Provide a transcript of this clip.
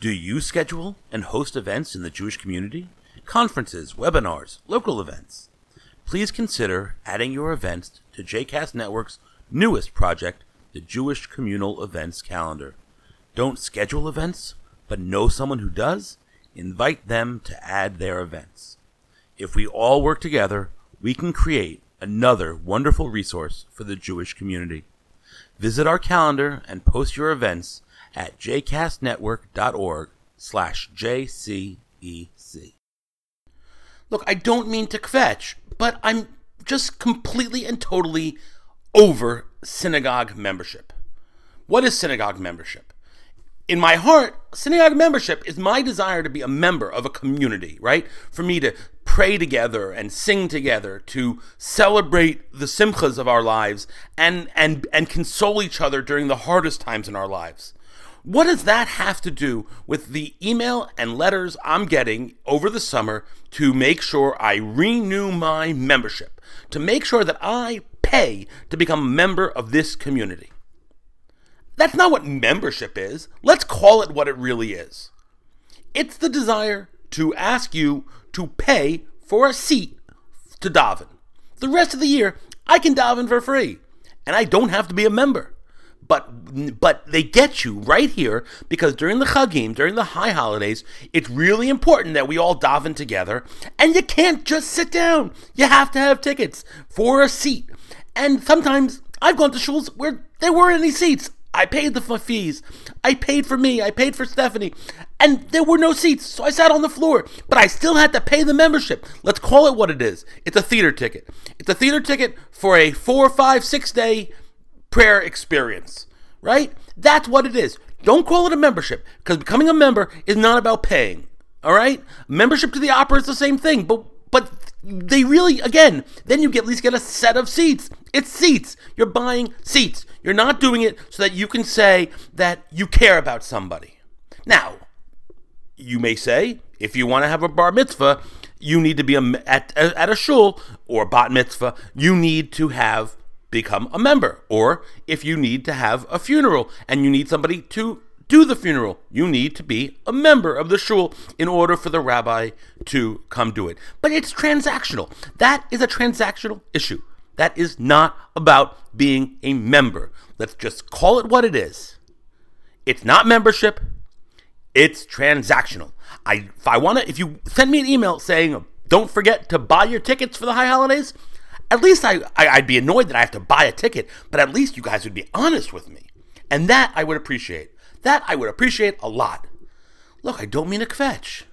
Do you schedule and host events in the Jewish community? Conferences, webinars, local events? Please consider adding your events to JCast Network's newest project, the Jewish Communal Events Calendar. Don't schedule events, but know someone who does? Invite them to add their events. If we all work together, we can create another wonderful resource for the Jewish community. Visit our calendar and post your events at jcastnetwork.org slash jcec. Look, I don't mean to kvetch, but I'm just completely and totally over synagogue membership. What is synagogue membership? in my heart, synagogue membership is my desire to be a member of a community, right? For me to pray together and sing together, to celebrate the simchas of our lives and, and, and console each other during the hardest times in our lives. What does that have to do with the email and letters I'm getting over the summer to make sure I renew my membership, to make sure that I pay to become a member of this community? That's not what membership is. Let's call it what it really is. It's the desire to ask you to pay for a seat to daven. The rest of the year, I can daven for free, and I don't have to be a member. But but they get you right here because during the Chagim, during the high holidays, it's really important that we all daven together, and you can't just sit down. You have to have tickets for a seat. And sometimes I've gone to shuls where there weren't any seats. I paid the fees. I paid for me. I paid for Stephanie. And there were no seats, so I sat on the floor. But I still had to pay the membership. Let's call it what it is. It's a theater ticket. It's a theater ticket for a four, five, six day prayer experience, right? That's what it is. Don't call it a membership because becoming a member is not about paying. All right? Membership to the opera is the same thing, but but they really again then you get at least get a set of seats it's seats you're buying seats you're not doing it so that you can say that you care about somebody now you may say if you want to have a bar mitzvah you need to be a, at, at a shul or bat mitzvah you need to have become a member or if you need to have a funeral and you need somebody to do the funeral. You need to be a member of the shul in order for the rabbi to come do it. But it's transactional. That is a transactional issue. That is not about being a member. Let's just call it what it is. It's not membership. It's transactional. I if I want to if you send me an email saying don't forget to buy your tickets for the high holidays, at least I, I would be annoyed that I have to buy a ticket, but at least you guys would be honest with me. And that I would appreciate. That I would appreciate a lot. Look, I don't mean to kvetch.